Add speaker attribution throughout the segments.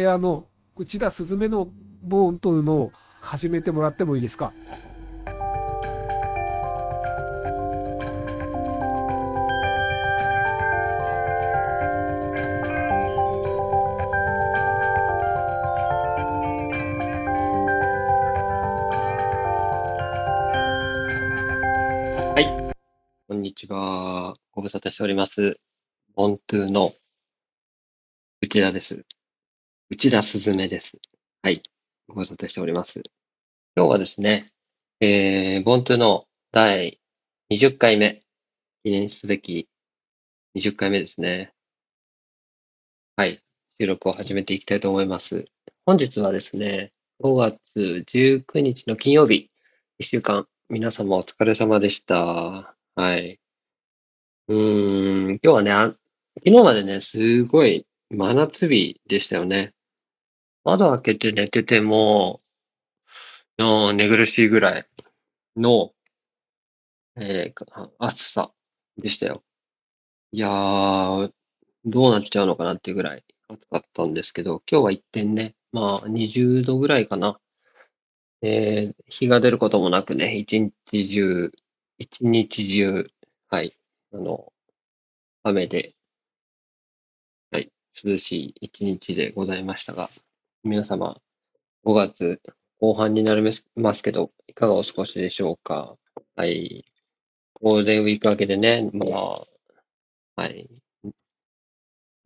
Speaker 1: あの、内田すずめのボーンというのを始めてもらってもいいですか？
Speaker 2: はい。こんにちは。ご無沙汰しております。ボントゥーの内田です。内田すずめです。はい。ご無沙汰しております。今日はですね、えー、ボントゥの第20回目、記念すべき20回目ですね。はい。収録を始めていきたいと思います。本日はですね、5月19日の金曜日、1週間、皆様お疲れ様でした。はい。うーん、今日はね、昨日までね、すごい真夏日でしたよね。窓開けて寝てても、うん寝苦しいぐらいの、えー暑さでしたよ。いやー、どうなっちゃうのかなっていうぐらい暑かったんですけど、今日は一転ね、まあ20度ぐらいかな。えー日が出ることもなくね、一日中、一日中、はい、あの、雨で、はい、涼しい一日でございましたが、皆様、5月後半になりますけど、いかがお過ごしでしょうか？はい。ゴールデンウィーク明けでね、まあ、はい。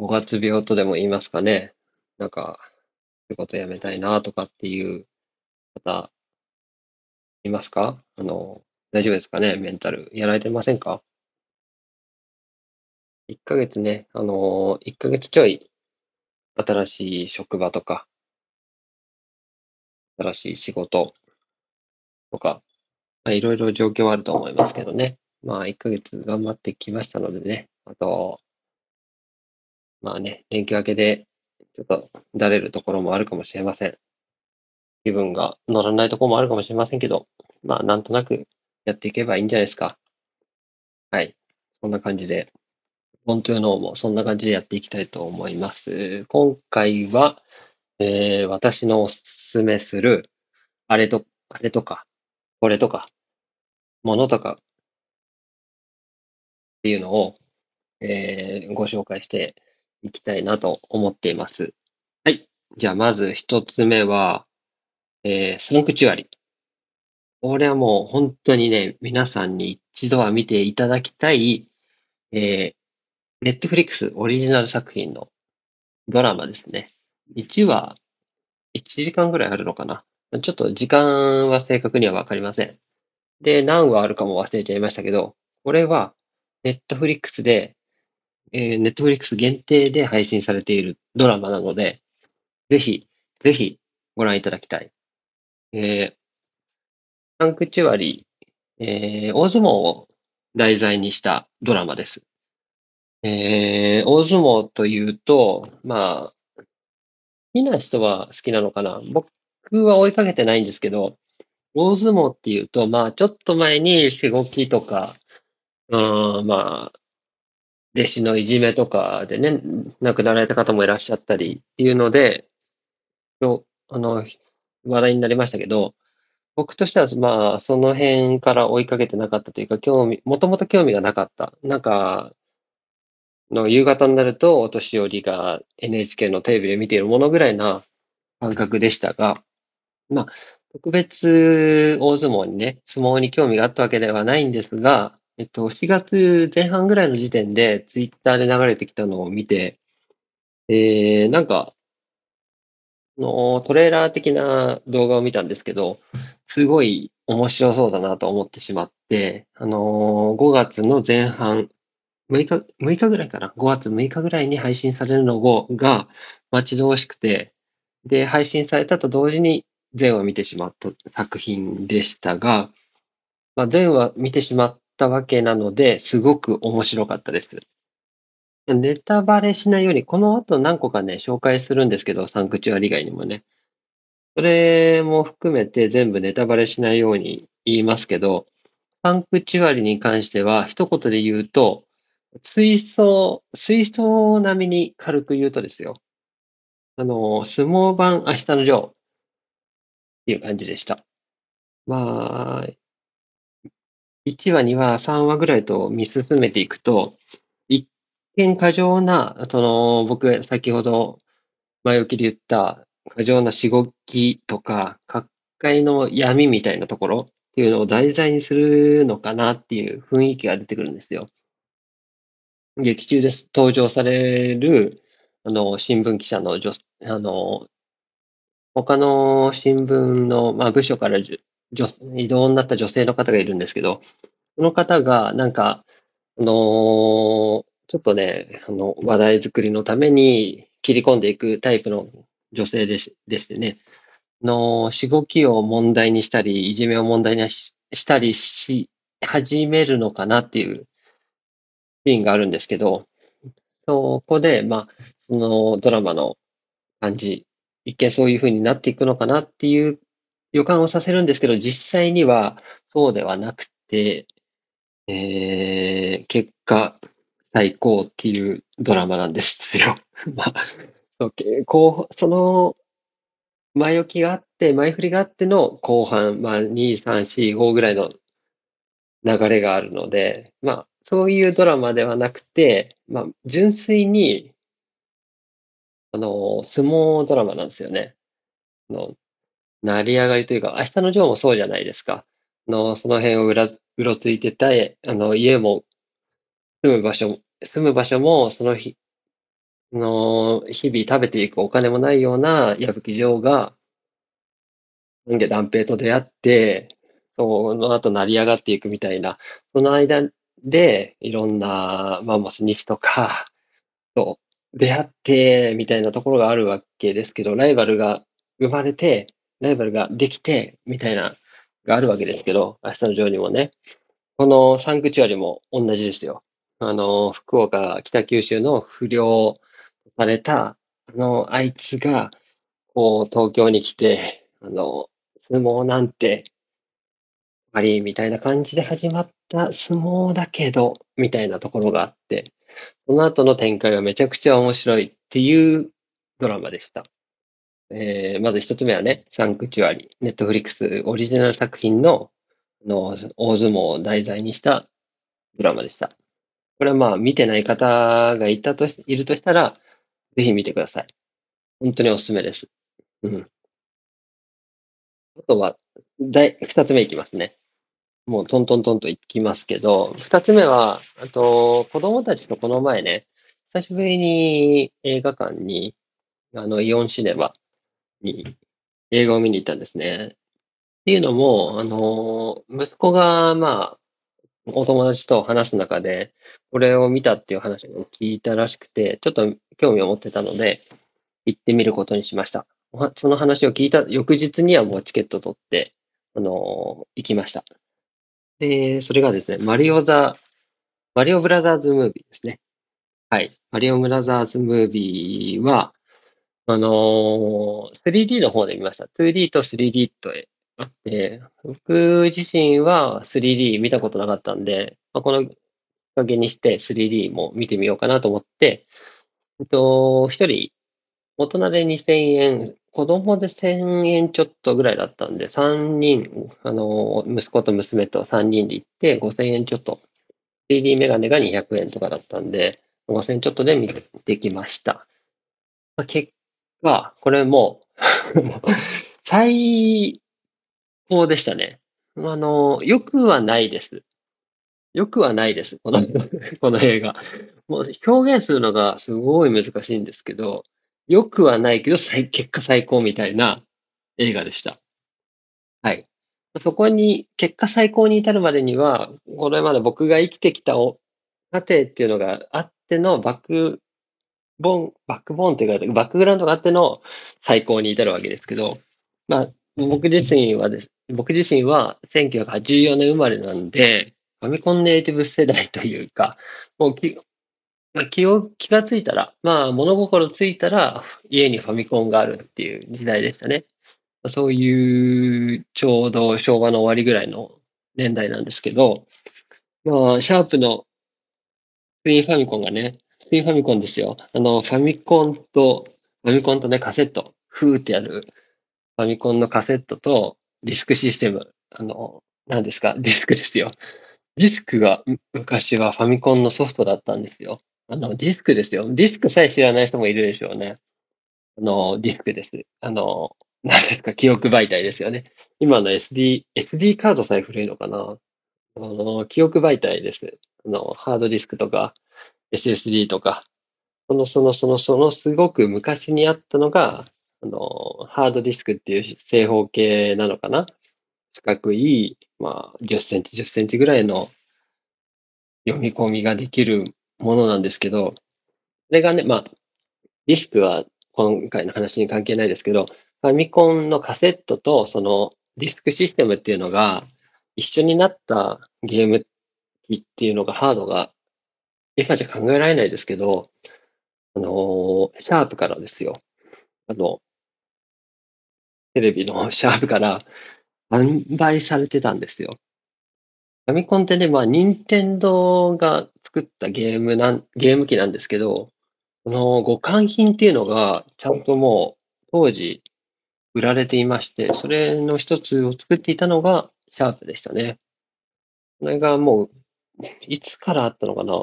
Speaker 2: 5月病とでも言いますかね。なんか、仕事辞めたいなとかっていう方、いますか？あの、大丈夫ですかね？メンタル。やられてませんか ?1 ヶ月ね、あの、1ヶ月ちょい、新しい職場とか、新しい仕事とか、まあ、いろいろ状況はあると思いますけどね。まあ、1ヶ月頑張ってきましたのでね。あと、まあね、連休明けで、ちょっとだれるところもあるかもしれません。気分が乗らないところもあるかもしれませんけど、まあ、なんとなくやっていけばいいんじゃないですか。はい。そんな感じで、ボントゥーノーもそんな感じでやっていきたいと思います。今回は、えー、私のおすすめする、あれと、あれとか、これとか、ものとか、っていうのを、えー、ご紹介していきたいなと思っています。はい。じゃあ、まず一つ目は、えー、サンクチュアリ。これはもう本当にね、皆さんに一度は見ていただきたい、えー、ネットフリックスオリジナル作品のドラマですね。1話、1時間ぐらいあるのかな。ちょっと時間は正確にはわかりません。で、何話あるかも忘れちゃいましたけど、これはネットフリックスで、えー、ネットフリックス限定で配信されているドラマなので、ぜひ、ぜひご覧いただきたい。えー、サンクチュアリー、えー、大相撲を題材にしたドラマです。えー、大相撲というと、まあ、好きな人は好きなのかな？僕は追いかけてないんですけど、大相撲っていうと、まあ、ちょっと前にしごきとか、うん、まあ、弟子のいじめとかでね、亡くなられた方もいらっしゃったりっていうので、あの、話題になりましたけど、僕としては、まあ、その辺から追いかけてなかったというか、興味、もともと興味がなかった。なんか、の夕方になると、お年寄りが NHK のテレビで見ているものぐらいな感覚でしたが、まあ、特別大相撲にね、相撲に興味があったわけではないんですが、えっと、4月前半ぐらいの時点で、ツイッターで流れてきたのを見て、えー、なんか、のトレーラー的な動画を見たんですけど、すごい面白そうだなと思ってしまって、あのー、5月の前半、6日、6日ぐらいかな ?5 月6日ぐらいに配信されるのが待ち遠しくて、で、配信されたと同時に全話見てしまった作品でしたが、まあ、全話見てしまったわけなので、すごく面白かったです。ネタバレしないように、この後何個かね、紹介するんですけど、サンクチュアリ以外にもね。それも含めて全部ネタバレしないように言いますけど、サンクチュアリに関しては、一言で言うと、水槽、水槽並みに軽く言うとですよ。あの、相撲版明日のジョーっていう感じでした。まあ、1話、2話、3話ぐらいと見進めていくと、一見過剰な、その、僕、先ほど前置きで言った過剰なしごきとか、各界の闇みたいなところっていうのを題材にするのかなっていう雰囲気が出てくるんですよ。劇中です登場される、あの、新聞記者の女、あの、他の新聞の、まあ、部署からじゅ女異動になった女性の方がいるんですけど、その方が、なんか、あのーちょっとね、あの、話題作りのために切り込んでいくタイプの女性でし、でしてね、あのー、しごきを問題にしたり、いじめを問題にし、したりし始めるのかなっていうシーンがあるんですけど、そこで、まあ、そのドラマの感じ、一見そういう風になっていくのかなっていう予感をさせるんですけど、実際にはそうではなくて、えー、結果、最高っていうドラマなんですよ。まあ、そうこう、その前置きがあって、前振りがあっての後半、まあ、2、3、4、5ぐらいの流れがあるので、まあ、そういうドラマではなくて、まあ、純粋に、あの、相撲ドラマなんですよね。あの、成り上がりというか、明日のジョーもそうじゃないですか。の、その辺をうら、うろついてた、あの、家も、住む場所も、住む場所も、その日、の、日々食べていくお金もないような矢吹城が、本家断平と出会って、その後成り上がっていくみたいな、その間で、いろんな、マンモス西とか、と出会って、みたいなところがあるわけですけど、ライバルが生まれて、ライバルができて、みたいな、があるわけですけど、明日のジョーにもね、このサンクチュアリも同じですよ。あの、福岡、北九州の不良された、あの、あいつが、こう、東京に来て、あの、相撲なんて、あり、みたいな感じで始まった相撲だけど、みたいなところがあって、その後の展開はめちゃくちゃ面白いっていうドラマでした。えー、まず一つ目はね、サンクチュアリ、ネットフリックスオリジナル作品の、の大相撲を題材にしたドラマでした。これはまあ見てない方がいたと、いるとしたら、ぜひ見てください。本当におすすめです。うん。あとは、第、二つ目いきますね。もうトントントンといきますけど、二つ目は、あと、子供たちとこの前ね、久しぶりに映画館に、あの、イオンシネマに映画を見に行ったんですね。っていうのも、あの、息子が、まあ、お友達と話す中で、これを見たっていう話を聞いたらしくて、ちょっと興味を持ってたので、行ってみることにしました。その話を聞いた翌日にはもうチケット取って、あの、行きました。で、それがですね、マリオザ、マリオブラザーズムービーですね。はい。マリオブラザーズムービーは、あのー、3D の方で見ました。2D と 3D とあって、僕自身は 3D 見たことなかったんで、まあ、このきっかけにして 3D も見てみようかなと思って、えっと、一人、大人で2000円、子供で1000円ちょっとぐらいだったんで、3人、あの、息子と娘と3人で行って5000円ちょっと。3D メガネが200円とかだったんで、5000円ちょっとで見てきました。まあ、結果、これも 最高でしたね。あの、良くはないです。良くはないです。この この映画。もう表現するのがすごい難しいんですけど、良くはないけど、最結果最高みたいな映画でした。はい。そこに、結果最高に至るまでには、これまで僕が生きてきた過程っていうのがあってのバックボン、バックボーンっていうか、バックグラウンドがあっての最高に至るわけですけど、まあ、僕自身はです、僕自身は1984年生まれなんで、ファミコンネイティブ世代というか、もうき、気を、気がついたら、まあ、物心ついたら、家にファミコンがあるっていう時代でしたね。そういう、ちょうど昭和の終わりぐらいの年代なんですけど、まあ、シャープのツインファミコンがね、ツインファミコンですよ。あの、ファミコンとファミコンとね、カセット、ふーってやる、ファミコンのカセットとディスクシステム、あの、何ですか、ディスクですよ。ディスクが昔はファミコンのソフトだったんですよ。あの、ディスクですよ。ディスクさえ知らない人もいるでしょうね。あの、ディスクです。あの、何ですか、記憶媒体ですよね。今の SD、SD カードさえ古いのかな。あの、記憶媒体です。あの、ハードディスクとか、SSD とか、その、その、その、そのすごく昔にあったのが、あの、ハードディスクっていう正方形なのかな四角い、まあ、10センチ、10センチぐらいの読み込みができるものなんですけど、それがね、まあ、ディスクは今回の話に関係ないですけど、ファミコンのカセットとそのディスクシステムっていうのが一緒になったゲーム機っていうのがハードが今じゃ考えられないですけど、あのーシャープからですよ。あの、テレビのシャープから販売されてたんですよ。ファミコンってね、まあ、任天堂が作ったゲームなん、ゲーム機なんですけど、この互換品っていうのが、ちゃんともう、当時、売られていまして、それの一つを作っていたのが、シャープでしたね。これがもう、いつからあったのかな？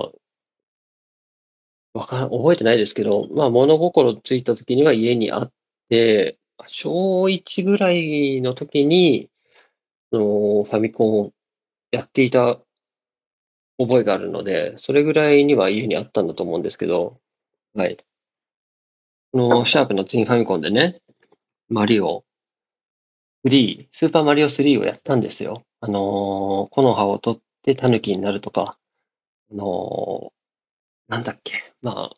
Speaker 2: わかん、覚えてないですけど、まあ、物心ついた時には家にあって、小1ぐらいの時に、のファミコンをやっていた覚えがあるので、それぐらいには家にあったんだと思うんですけど、はい。このシャープのツインファミコンでね、マリオ3、スーパーマリオ3をやったんですよ。あのー木の葉を取ってタヌキになるとか、あのーなんだっけ、まあ、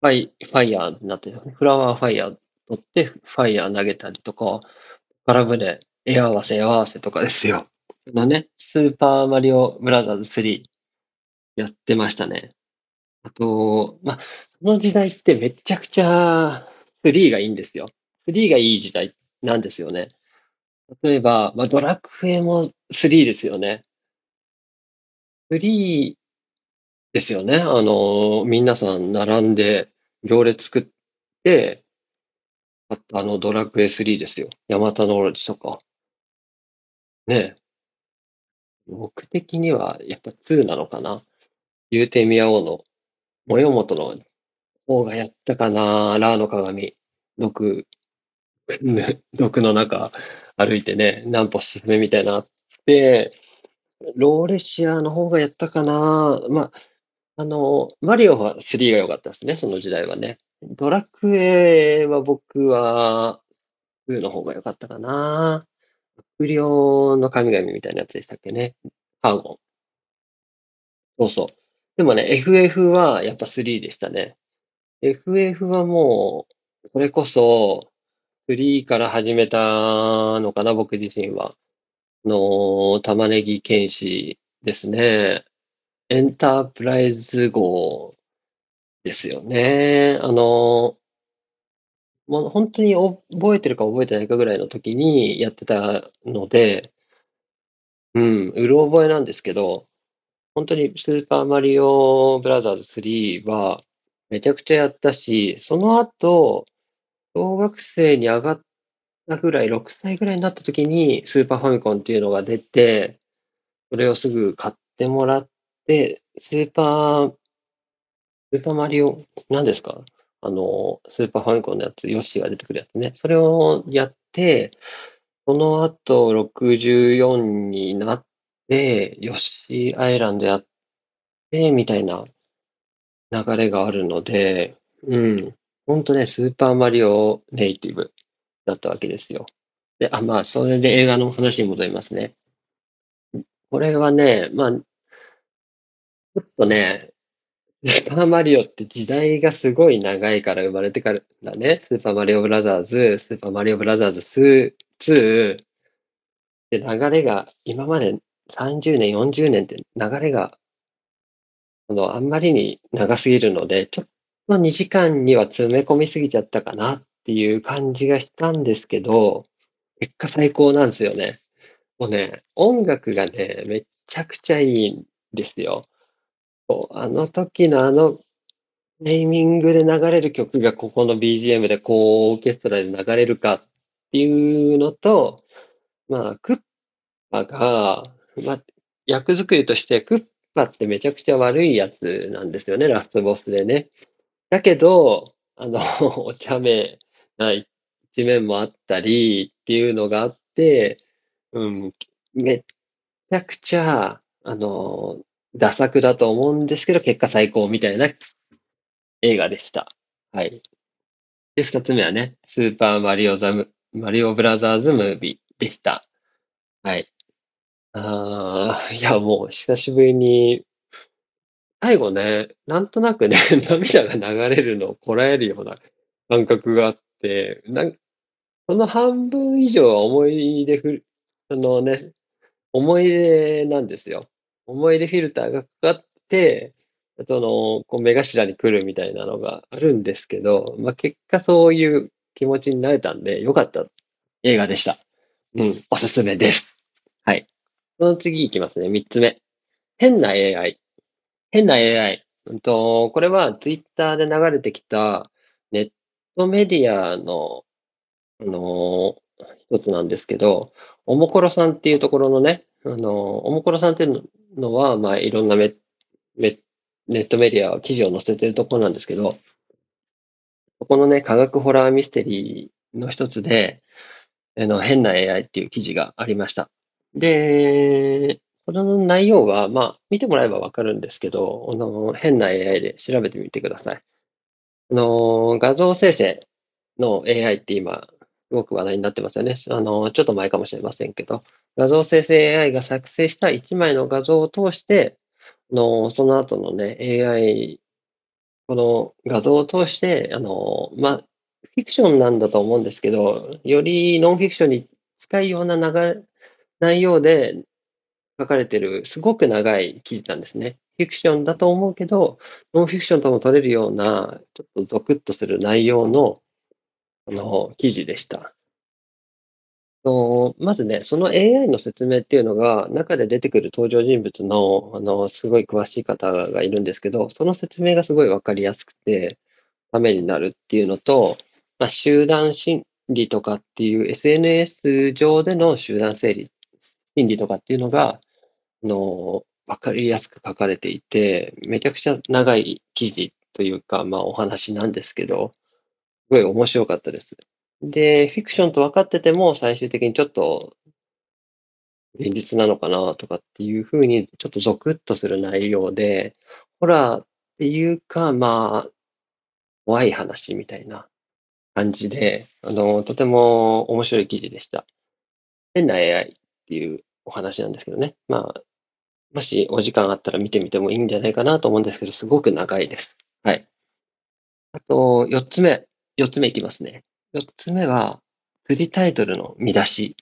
Speaker 2: ファイ、ファイヤーになってる、フラワーファイヤー取ってファイヤー投げたりとか、空船、エア合わせ、エア合わせとかですよ。のね、スーパーマリオブラザーズ3やってましたね。あと、まあ、その時代ってめちゃくちゃ3がいいんですよ。3がいい時代なんですよね。例えば、まあ、ドラクエも3ですよね。3ですよね。あの、皆さん並んで行列作って、あの、ドラクエ3ですよ。ヤマタノオロチとか。ね。僕的にはやっぱ2なのかな。言うてみやおうの、模様元の方がやったかな。ラーの鏡。毒、毒の中歩いてね、何歩進めみたいなあって、ローレシアの方がやったかな。まあ、あの、マリオは3が良かったですね、その時代はね。ドラクエは僕は2の方が良かったかな。悪霊の神々みたいなやつでしたっけね。ハーゴン。そうそう。でもね、FF はやっぱ3でしたね。FF はもう、それこそ、3から始めたのかな、僕自身は。の、玉ねぎ剣士ですね。エンタープライズ号ですよね。あの、もう本当に覚えてるか覚えてないかぐらいの時にやってたので、うん、うろ覚えなんですけど、本当にスーパーマリオブラザーズ3はめちゃくちゃやったし、その後、小学生に上がったぐらい、6歳ぐらいになった時にスーパーファミコンっていうのが出て、それをすぐ買ってもらって、スーパー、スーパーマリオ、何ですか？あの、スーパーファミコンのやつ、ヨッシーが出てくるやつね。それをやって、その後64になって、ヨッシーアイランドやって、みたいな流れがあるので、うん。ほんとね、スーパーマリオネイティブだったわけですよ。で、あ、まあ、それで映画の話に戻りますね。これはね、まあ、ちょっとね、スーパーマリオって時代がすごい長いから生まれてからだね、スーパーマリオブラザーズ、スーパーマリオブラザーズ2、で、流れが今まで30年、40年って流れが、あの、あんまりに長すぎるので、ちょっと2時間には詰め込みすぎちゃったかなっていう感じがしたんですけど、結果最高なんですよね。もうね、音楽がね、めちゃくちゃいいんですよ。あの時のあのタイミングで流れる曲がここの BGM でこうオーケストラで流れるかっていうのと、まあ、クッパが、まあ、役作りとしてクッパってめちゃくちゃ悪いやつなんですよね、ラストボスでね。だけど、あの、お茶目な一面もあったりっていうのがあって、うん、めちゃくちゃ、あの、ダ作だと思うんですけど、結果最高みたいな映画でした。はい。で、二つ目はね、スーパーマリオザム、マリオブラザーズムービーでした。はい。ああ、いや、もう久しぶりに、最後ね、なんとなくね、涙が流れるのをこらえるような感覚があって、なんその半分以上は思い出ふ、あのね、思い出なんですよ。思い出フィルターがかかって、その、こう目頭に来るみたいなのがあるんですけど、まあ、結果そういう気持ちになれたんで、よかった映画でした。うん、おすすめです。はい。その次いきますね。三つ目。変な AI。変な AI。うんと、これはツイッターで流れてきたネットメディアの、あのー一つなんですけど、おもころさんっていうところのね、あのおもころさんっていうのは、まあ、いろんなメメネットメディアは記事を載せてるところなんですけど、ここのね、科学ホラーミステリーの一つで、あの、変な AI っていう記事がありました。で、この内容は、まあ、見てもらえばわかるんですけど、あの、変な AI で調べてみてください。あの、画像生成の AI って今、すごく話題になってますよね。あの、ちょっと前かもしれませんけど、画像生成 AI が作成した1枚の画像を通して、の、その後のね、AI、この画像を通して、あの、まあ、フィクションなんだと思うんですけど、よりノンフィクションに近いような流れ、内容で書かれてる、すごく長い記事なんですね。フィクションだと思うけど、ノンフィクションとも取れるような、ちょっとゾクッとする内容の、の、記事でした。まずね、その AI の説明っていうのが、中で出てくる登場人物の、あの、すごい詳しい方がいるんですけど、その説明がすごいわかりやすくて、ためになるっていうのと、まあ、集団心理とかっていう SNS 上での集団整理、心理とかっていうのが、あの、わかりやすく書かれていて、めちゃくちゃ長い記事というか、まあお話なんですけど、すごい面白かったです。で、フィクションと分かってても、最終的にちょっと現実なのかなとかっていうふうに、ちょっとゾクッとする内容で、ホラーっていうか、まあ、怖い話みたいな感じで、あの、とても面白い記事でした。変な AI っていうお話なんですけどね。まあ、もしお時間あったら見てみてもいいんじゃないかなと思うんですけど、すごく長いです。はい。あと、四つ目。四つ目いきますね。四つ目は、釣りタイトルの見出し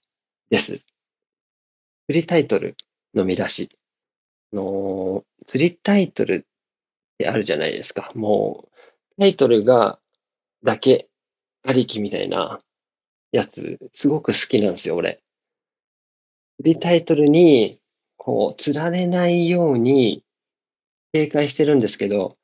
Speaker 2: です。釣りタイトルの見出し。の、釣りタイトルってあるじゃないですか。もう、タイトルが、だけ、ありきみたいなやつ、すごく好きなんですよ、俺。釣りタイトルに、こう、釣られないように警戒してるんですけど、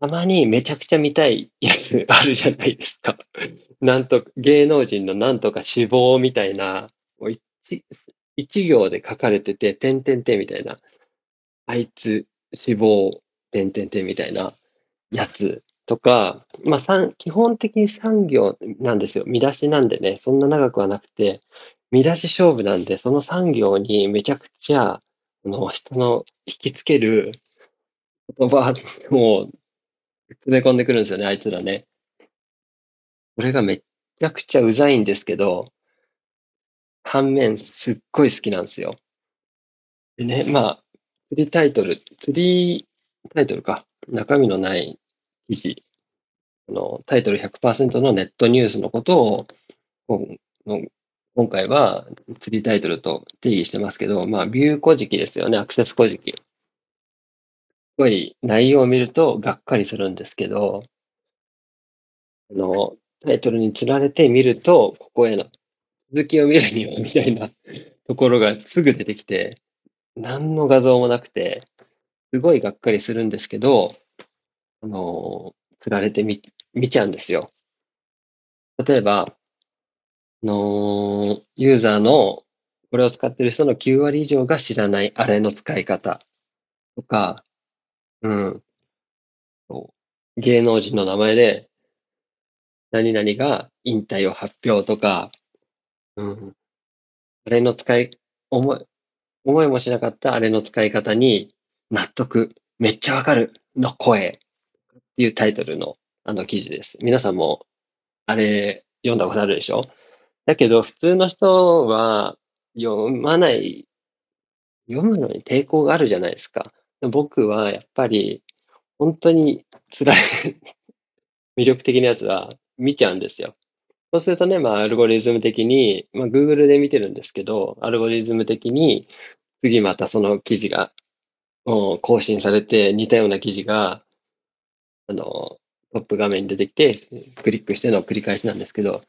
Speaker 2: たまにめちゃくちゃ見たいやつあるじゃないですか。なんと、芸能人のなんとか死亡みたいな、もう一一行で書かれてて、てんてんてんみたいな、あいつ死亡、てんてんてんみたいなやつとか、まあ、三基本的に産業なんですよ。見出しなんでね、そんな長くはなくて、見出し勝負なんで、その産業にめちゃくちゃ、あの、人の引きつける言葉を詰め込んでくるんですよね、あいつらね。これがめちゃくちゃうざいんですけど、反面すっごい好きなんですよ。でね、まあ、釣りタイトル、釣りタイトルか、中身のない記事、あのタイトル100%のネットニュースのことを、今回は釣りタイトルと定義してますけど、まあ、ビュー古事記ですよね、アクセス古事記。すごい内容を見るとがっかりするんですけど、あの、タイトルに釣られて見ると、ここへの続きを見るにはみたいなところがすぐ出てきて、何の画像もなくて、すごいがっかりするんですけど、あの、釣られてみ、見ちゃうんですよ。例えば、あのユーザーの、これを使ってる人の9割以上が知らないあれの使い方とか、うん、そう芸能人の名前で、何々が引退を発表とか、うん、あれの使い、思い、思いもしなかったあれの使い方に納得、めっちゃわかるの声っていうタイトルのあの記事です。皆さんもあれ読んだことあるでしょ？だけど普通の人は読まない、読むのに抵抗があるじゃないですか。僕はやっぱり本当に辛い 魅力的なやつは見ちゃうんですよ。そうするとね、まあ、アルゴリズム的に、まあ、Google で見てるんですけど、アルゴリズム的に、次またその記事が、更新されて、似たような記事が、あの、トップ画面に出てきて、クリックしての繰り返しなんですけど、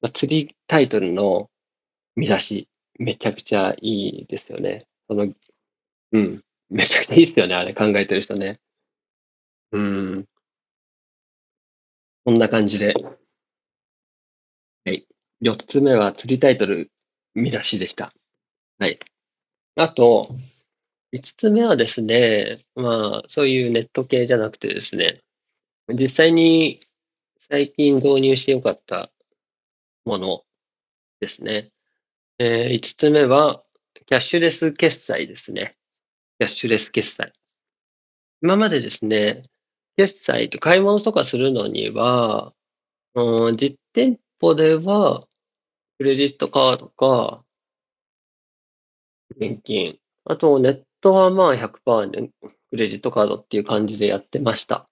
Speaker 2: まあ、釣りタイトルの見出し、めちゃくちゃいいですよね。その、うん、めちゃくちゃいいですよね、あれ考えてる人ね。うん、こんな感じで。はい。四つ目は釣りタイトル見出しでした。はい。あと、五つ目はですね、まあ、そういうネット系じゃなくてですね、実際に最近導入してよかったものですね。えー、五つ目は、キャッシュレス決済ですね。キャッシュレス決済。今までですね、決済と買い物とかするのには、うん、実店舗では、クレジットカードか、現金。あと、ネットはまあ100%でクレジットカードっていう感じでやってました。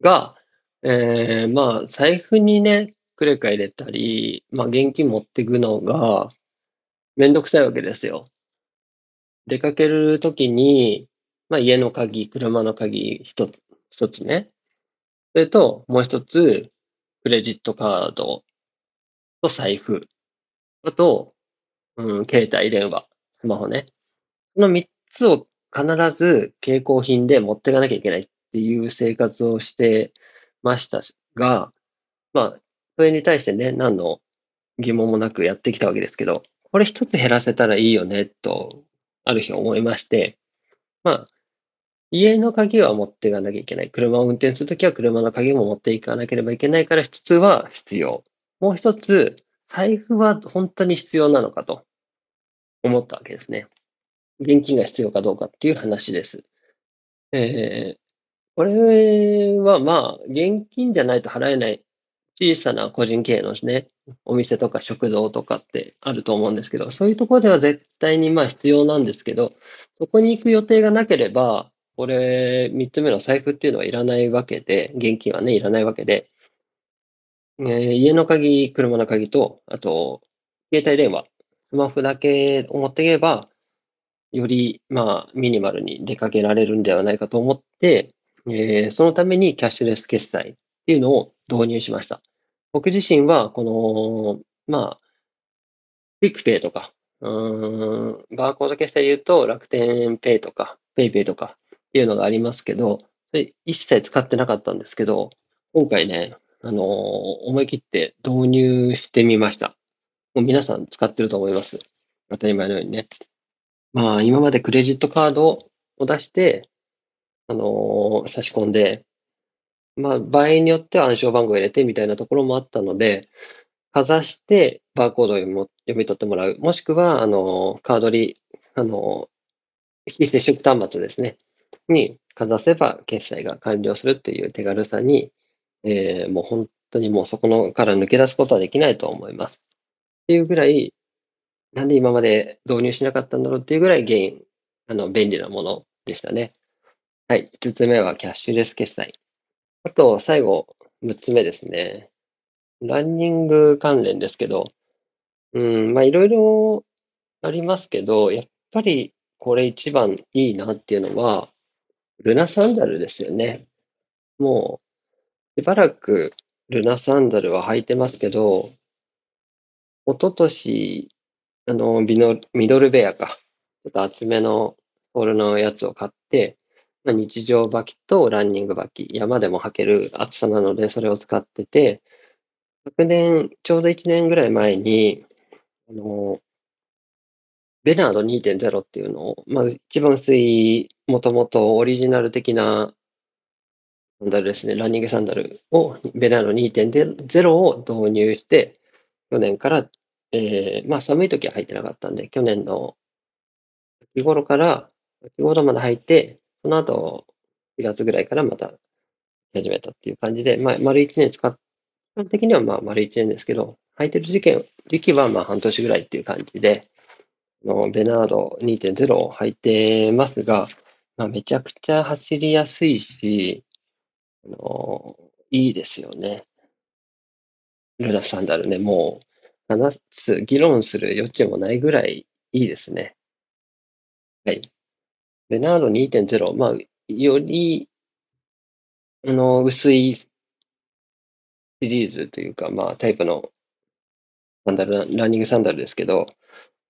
Speaker 2: が、えー、まあ、財布にね、クレカ入れたり、まあ、現金持ってくのが、めんどくさいわけですよ。出かけるときに、まあ、家の鍵、車の鍵一つ、一つね。それと、もう一つ、クレジットカードと財布。あと、うん、携帯電話、スマホね。その三つを必ず携行品で持っていかなきゃいけないっていう生活をしてましたが、まあ、それに対してね、何の疑問もなくやってきたわけですけど、これ一つ減らせたらいいよね、と、ある日思いまして、まあ、家の鍵は持っていかなきゃいけない。車を運転するときは車の鍵も持っていかなければいけないから一つは必要。もう一つ、財布は本当に必要なのかと思ったわけですね。現金が必要かどうかっていう話です。えー、これはまあ、現金じゃないと払えない小さな個人経営のね、お店とか食堂とかってあると思うんですけど、そういうところでは絶対にまあ必要なんですけど、そこに行く予定がなければ、これ、三つ目の財布っていうのはいらないわけで、現金はね、いらないわけで、えー家の鍵、車の鍵と、あと、携帯電話、スマホだけを持っていけば、より、まあ、ミニマルに出かけられるんではないかと思って、えーそのためにキャッシュレス決済っていうのを導入しました。僕自身は、この、まあ、クイックペイとか、うーん、バーコード決済で言うと楽天ペイとか、ペイペイとかっていうのがありますけど、それ一切使ってなかったんですけど、今回ね、あのー思い切って導入してみました。もう皆さん使ってると思います。当たり前のようにね。まあ、今までクレジットカードを出して、あのー差し込んで、まあ、場合によっては暗証番号を入れてみたいなところもあったので、かざしてバーコードを読み取ってもらう。もしくは、あの、カードリ、あの、非接触端末ですね。にかざせば決済が完了するっていう手軽さに、えーもう本当にもうそこのから抜け出すことはできないと思います。っていうぐらい、なんで今まで導入しなかったんだろうっていうぐらい原因、あの、便利なものでしたね。はい。5つ目はキャッシュレス決済。あと、最後、6つ目ですね。ランニング関連ですけど、うん、まあいろいろありますけど、やっぱりこれ一番いいなっていうのは、ルナサンダルですよね。もう、しばらくルナサンダルは履いてますけど、一昨年、あの、ビノミドルベアか。ちょっと厚めのソールのやつを買って、日常履きとランニング履き、山でも履ける厚さなので、それを使ってて、昨年、ちょうど1年ぐらい前に、あの、ベナード2.0っていうのを、まあ、一番薄い、もともとオリジナル的なサンダルですね、ランニングサンダルを、ベナード2.0を導入して、去年から、えー、まあ寒い時は履いてなかったんで、去年の秋頃から、秋頃まで履いて、その後、4月ぐらいからまた始めたっていう感じで、まあ、丸1年使っ、基本的にはまあ丸1年ですけど、履いてる時期時期はまあ半年ぐらいっていう感じで、のベナード2.0を履いてますが、まあ、めちゃくちゃ走りやすいし、あのいいですよね。ルナサンダルね、もう話す、議論する余地もないぐらいいいですね。はい。ベナード2.0、まあ、より、あの、薄いシリーズというか、まあ、タイプのサンダル、ランニングサンダルですけど、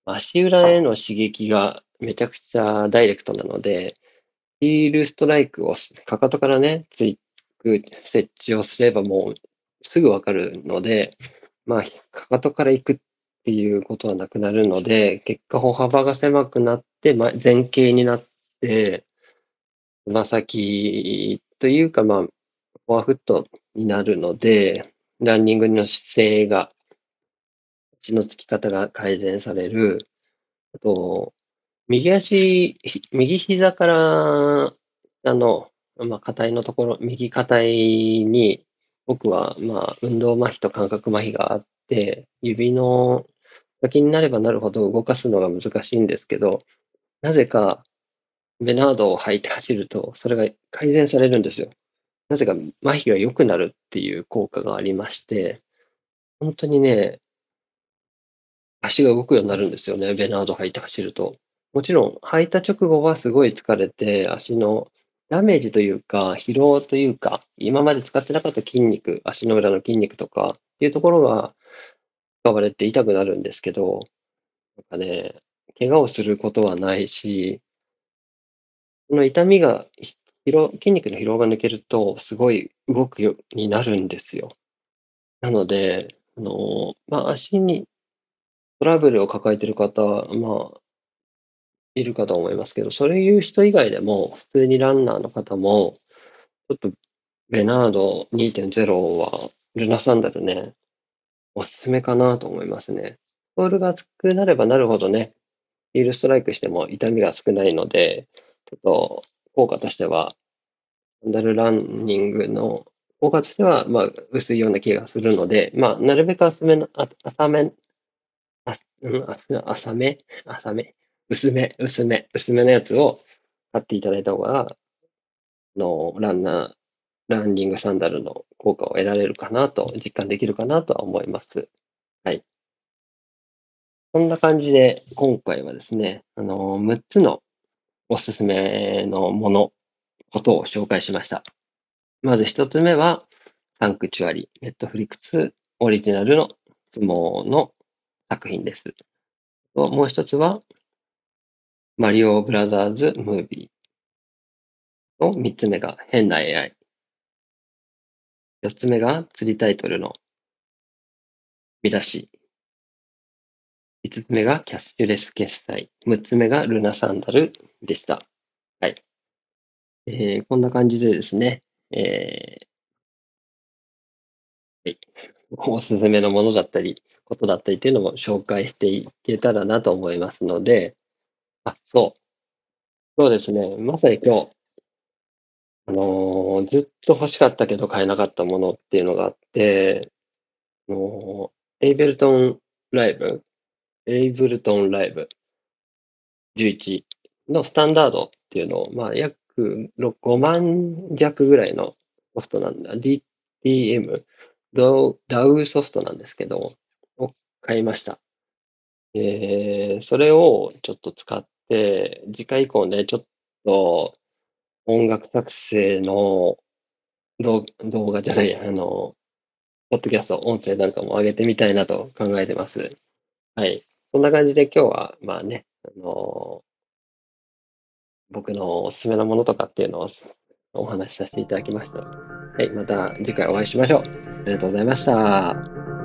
Speaker 2: 足裏への刺激がめちゃくちゃダイレクトなので、ヒールストライクをかかとからね、ついく設置をすればもうすぐわかるので、まあ、かかとから行くっていうことはなくなるので、結果歩幅が狭くなって、前傾になって、つま先というか、まあ、フォアフットになるので、ランニングの姿勢が、血のつき方が改善される。あと、右足、右膝から、あの、まあ、硬いのところ、右硬いに、僕は、まあ、運動麻痺と感覚麻痺があって、指の先になればなるほど動かすのが難しいんですけど、なぜか、ベナードを履いて走ると、それが改善されるんですよ。なぜか麻痺が良くなるっていう効果がありまして、本当にね、足が動くようになるんですよね、ベナード履いて走ると。もちろん、履いた直後はすごい疲れて、足のダメージというか、疲労というか、今まで使ってなかった筋肉、足の裏の筋肉とかっていうところが使われて痛くなるんですけど、なんかね、怪我をすることはないし、その痛みが、筋肉の疲労が抜けると、すごい動くようになるんですよ。なので、あの、まあ、足にトラブルを抱えている方、まあ、いるかと思いますけど、そういう人以外でも、普通にランナーの方も、ちょっと、ベナード2.0は、ルナサンダルね、おすすめかなと思いますね。ソールが厚くなればなるほどね、ヒールストライクしても痛みが少ないので、ちょっと効果としては、サンダルランニングの効果としては、まあ、薄いような気がするので、まあ、なるべく浅めの、あ浅め、あ、うん、浅め、浅め、薄め、薄め、薄めのやつを買っていただいた方が、の、ランナー、ランニングサンダルの効果を得られるかなと、実感できるかなとは思います。はい。こんな感じで、今回はですね、あの、6つのおすすめのもの、ことを紹介しました。まず1つ目は、サンクチュアリ、ネットフリックスオリジナルの相撲の作品です。もう1つは、マリオブラザーズムービーの3つ目が変な AI。4つ目が釣りタイトルの見出し。5つ目がキャッシュレス決済。6つ目がルナサンダルでした。はい。えー、こんな感じでですね、えー、はい。おすすめのものだったり、ことだったりっていうのも紹介していけたらなと思いますので、あ、そう。そうですね。まさに今日、あのーずっと欲しかったけど買えなかったものっていうのがあって、あのーエイベルトンライブ、エイブルトンライブ11のスタンダードっていうのを、まあ、約5万弱ぐらいのソフトなんだ。DTM、ダウソフトなんですけど、を買いました。えー、それをちょっと使って、次回以降ね、ちょっと音楽作成の動画じゃない、あの、ポッドキャスト、音声なんかも上げてみたいなと考えてます。はい。そんな感じで今日は、まあね、あの僕のおすすめのものとかっていうのをお話しさせていただきました。はい、また次回お会いしましょう。ありがとうございました。